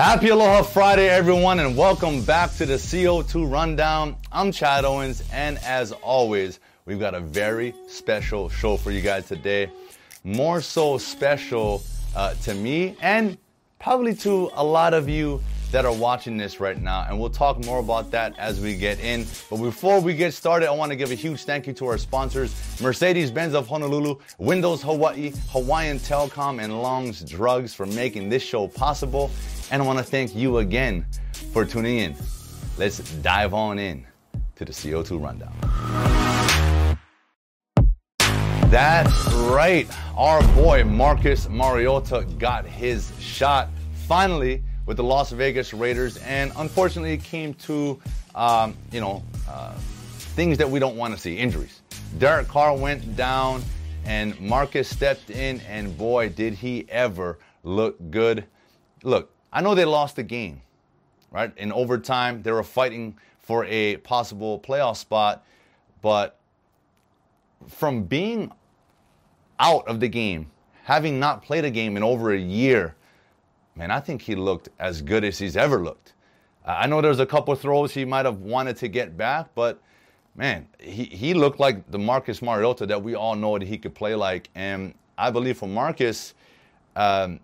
Happy Aloha Friday, everyone, and welcome back to the CO2 Rundown. I'm Chad Owens, and as always, we've got a very special show for you guys today. More so special uh, to me and probably to a lot of you that are watching this right now. And we'll talk more about that as we get in. But before we get started, I want to give a huge thank you to our sponsors Mercedes Benz of Honolulu, Windows Hawaii, Hawaiian Telecom, and Long's Drugs for making this show possible. And I want to thank you again for tuning in. Let's dive on in to the CO2 Rundown. That's right. Our boy Marcus Mariota got his shot finally with the Las Vegas Raiders, and unfortunately, it came to um, you know uh, things that we don't want to see injuries. Derek Carr went down, and Marcus stepped in, and boy, did he ever look good. Look, I know they lost the game, right? In overtime, they were fighting for a possible playoff spot, but from being out of the game, having not played a game in over a year, man, I think he looked as good as he's ever looked. I know there's a couple throws he might have wanted to get back, but man, he, he looked like the Marcus Mariota that we all know that he could play like. And I believe for Marcus, um,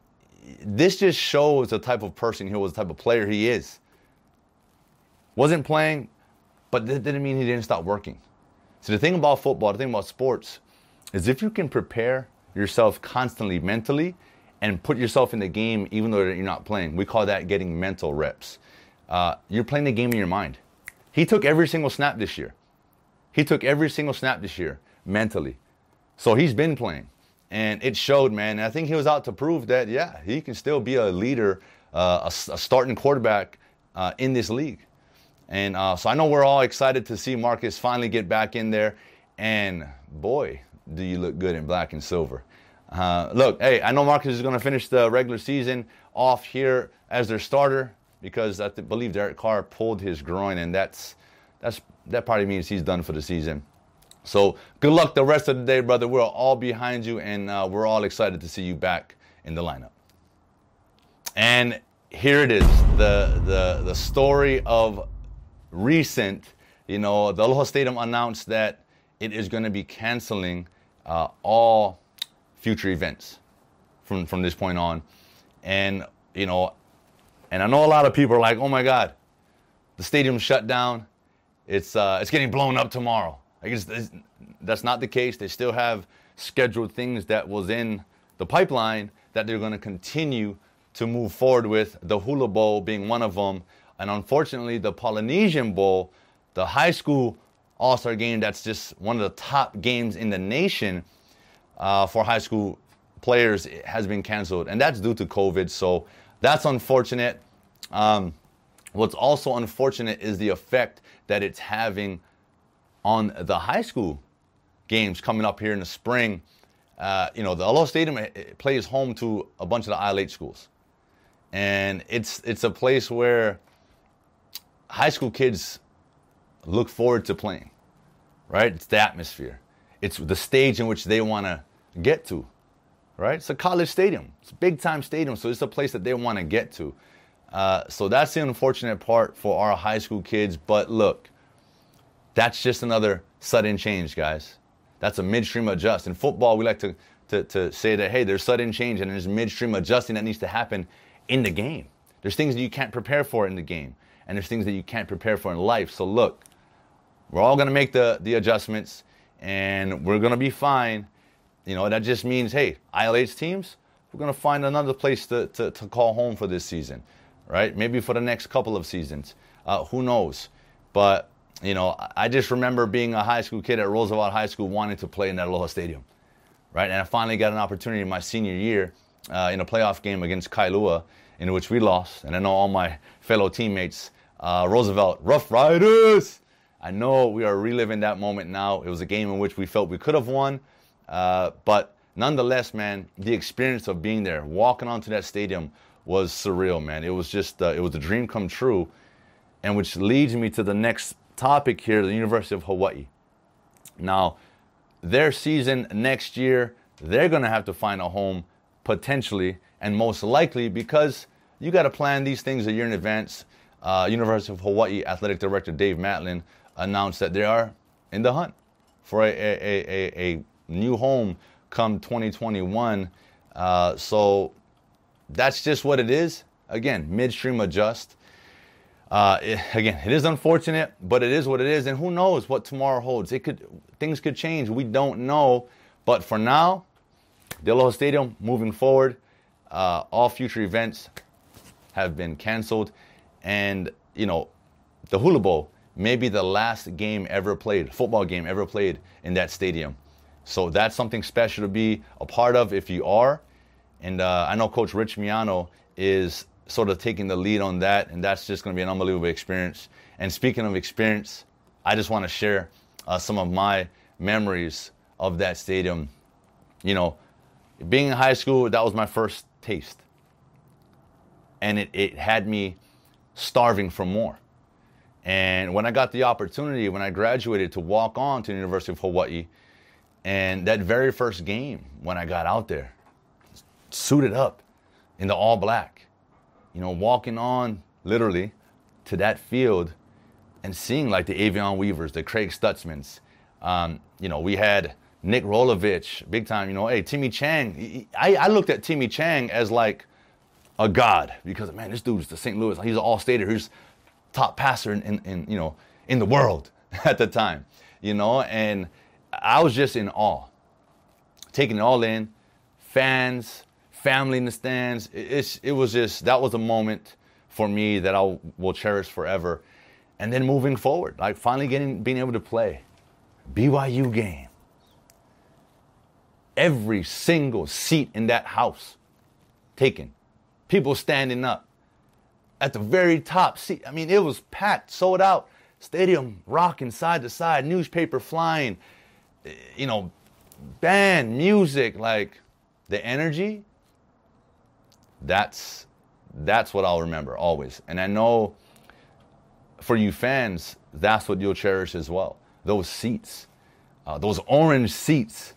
this just shows the type of person he was, the type of player he is. Wasn't playing, but that didn't mean he didn't stop working. So the thing about football, the thing about sports, is if you can prepare yourself constantly mentally and put yourself in the game even though you're not playing, we call that getting mental reps. Uh, you're playing the game in your mind. He took every single snap this year. He took every single snap this year mentally. So he's been playing. And it showed, man. And I think he was out to prove that, yeah, he can still be a leader, uh, a, a, starting quarterback uh, in this league. And uh, so I know we're all excited to see Marcus finally get back in there. And boy, do you look good in black and silver. Uh, look, hey, I know Marcus is going to finish the regular season off here as their starter because I believe Derek Carr pulled his groin, and that's that's that probably means he's done for the season. So good luck the rest of the day, brother. We're all behind you, and uh, we're all excited to see you back in the lineup. And here it is, the the the story of recent. You know, the Aloha Stadium announced that it is going to be canceling uh, all future events from from this point on, and you know, and I know a lot of people are like, "Oh my God, the stadium's shut down. It's uh, it's getting blown up tomorrow." Like it's, it's, that's not the case. They still have scheduled things that was in the pipeline that they're going to continue to move forward with. The Hula Bowl being one of them, and unfortunately, the Polynesian Bowl, the high school all Star game that's just one of the top games in the nation uh, for high school players has been canceled, and that's due to COVID. So that's unfortunate. Um, what's also unfortunate is the effect that it's having on the high school games coming up here in the spring. Uh, you know, the Aloha Stadium plays home to a bunch of the ILH schools, and it's it's a place where high school kids look forward to playing, right? It's the atmosphere. It's the stage in which they want to get to, right? It's a college stadium. It's a big time stadium, so it's a place that they want to get to. Uh, so that's the unfortunate part for our high school kids. But look, that's just another sudden change, guys. That's a midstream adjust. In football, we like to, to, to say that, hey, there's sudden change and there's midstream adjusting that needs to happen in the game. There's things that you can't prepare for in the game, and there's things that you can't prepare for in life. So look, we're all going to make the, the adjustments and we're going to be fine. You know, that just means, hey, ILH teams, we're going to find another place to, to, to, call home for this season, right? Maybe for the next couple of seasons. Uh, who knows? But, you know, I just remember being a high school kid at Roosevelt High School wanting to play in that Aloha Stadium, right? And I finally got an opportunity my senior year uh, in a playoff game against Kailua, in which we lost. And I know all my fellow teammates, uh, Roosevelt, Rough Riders, I know we are reliving that moment now. It was a game in which we felt we could have won, uh, but nonetheless, man, the experience of being there, walking onto that stadium, was surreal, man. It was just, uh, it was a dream come true, and which leads me to the next topic here: the University of Hawaii. Now, their season next year, they're going to have to find a home potentially and most likely because you got to plan these things a year in advance. Uh, University of Hawaii Athletic Director Dave Matlin announced that they are in the hunt for a, a, a, a new home come 2021. Uh, so that's just what it is. Again, midstream adjust. Uh, it, again, it is unfortunate, but it is what it is, and who knows what tomorrow holds? It could things could change. We don't know, but for now, Aloha Stadium moving forward. Uh, all future events have been canceled, and you know, the Hula Bowl may be the last game ever played, football game ever played in that stadium. So that's something special to be a part of if you are. And uh, I know Coach Rich Miano is sort of taking the lead on that, and that's just going to be an unbelievable experience. And speaking of experience, I just want to share uh, some of my memories of that stadium. You know, being in high school, that was my first taste. And it, it had me starving for more. And when I got the opportunity, when I graduated, to walk on to the University of Hawaii, and that very first game, when I got out there, suited up in the all black, you know, walking on literally to that field and seeing like the Avion Weavers, the Craig Stutzmanns. Um, you know, we had Nick Rolovich, big time, you know, hey, Timmy Chang. I, I looked at Timmy Chang as like a god because, man, this dude's the St. Louis. He's an all-stater. He's top passer in, in, in, you know, in the world at the time, you know, and I was just in awe, taking it all in, fans, family in the stands. It's, it was just, that was a moment for me that I will cherish forever. And then moving forward, like finally getting, being able to play BYU game. Every single seat in that house taken. People standing up at the very top seat. I mean, it was packed, sold out. Stadium rocking side to side, newspaper flying, eh, you know, band, music, like the energy that's that's what I'll remember always. And I know for you fans, that's what you'll cherish as well. Those seats, uh, those orange seats,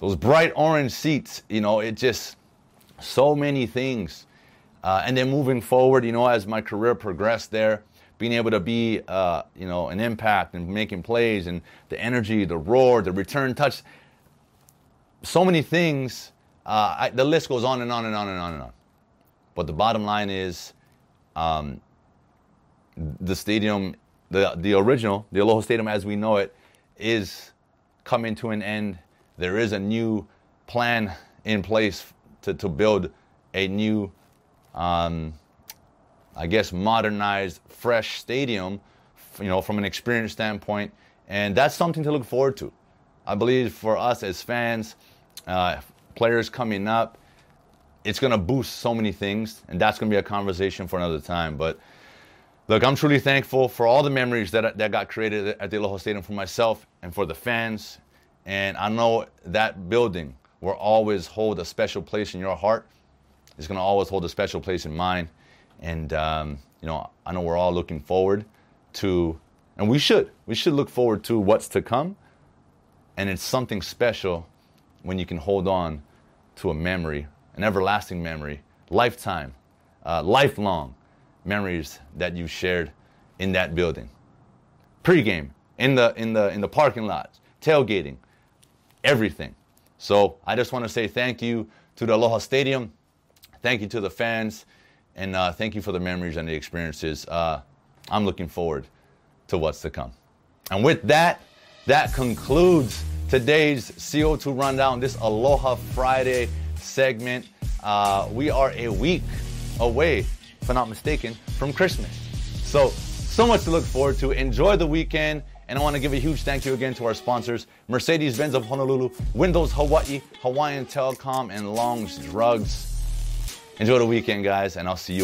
those bright orange seats. You know, it just so many things. Uh, and then moving forward, you know, as my career progressed there, being able to be, uh, you know, an impact and making plays and the energy, the roar, the return touch, so many things uh, I, the list goes on and on and on and on and on. But the bottom line is um, the stadium, the, the original, the Aloha Stadium as we know it, is coming to an end. There is a new plan in place to, to build a new, um, I guess, modernized, fresh stadium, you know, from an experience standpoint. And that's something to look forward to. I believe for us as fans, uh, players coming up, it's going to boost so many things, and that's going to be a conversation for another time. But look, I'm truly thankful for all the memories that, that got created at the Aloha Stadium for myself and for the fans. And I know that building will always hold a special place in your heart. It's going to always hold a special place in mine. And, um, you know, I know we're all looking forward to, and we should, we should look forward to what's to come. And it's something special when you can hold on to a memory, an everlasting memory, lifetime, uh, lifelong memories that you shared in that building. Pre-game, in the in the in the parking lots, tailgating, everything. So I just want to say thank you to the Aloha Stadium, thank you to the fans, and uh, thank you for the memories and the experiences. Uh, I'm looking forward to what's to come. And with that, that concludes today's CO2 rundown, this Aloha Friday segment. Uh, we are a week away, if I'm not mistaken, from Christmas. So, so much to look forward to. Enjoy the weekend. And I want to give a huge thank you again to our sponsors Mercedes Benz of Honolulu, Windows Hawaii, Hawaiian Telecom, and Long's Drugs. Enjoy the weekend, guys, and I'll see you on.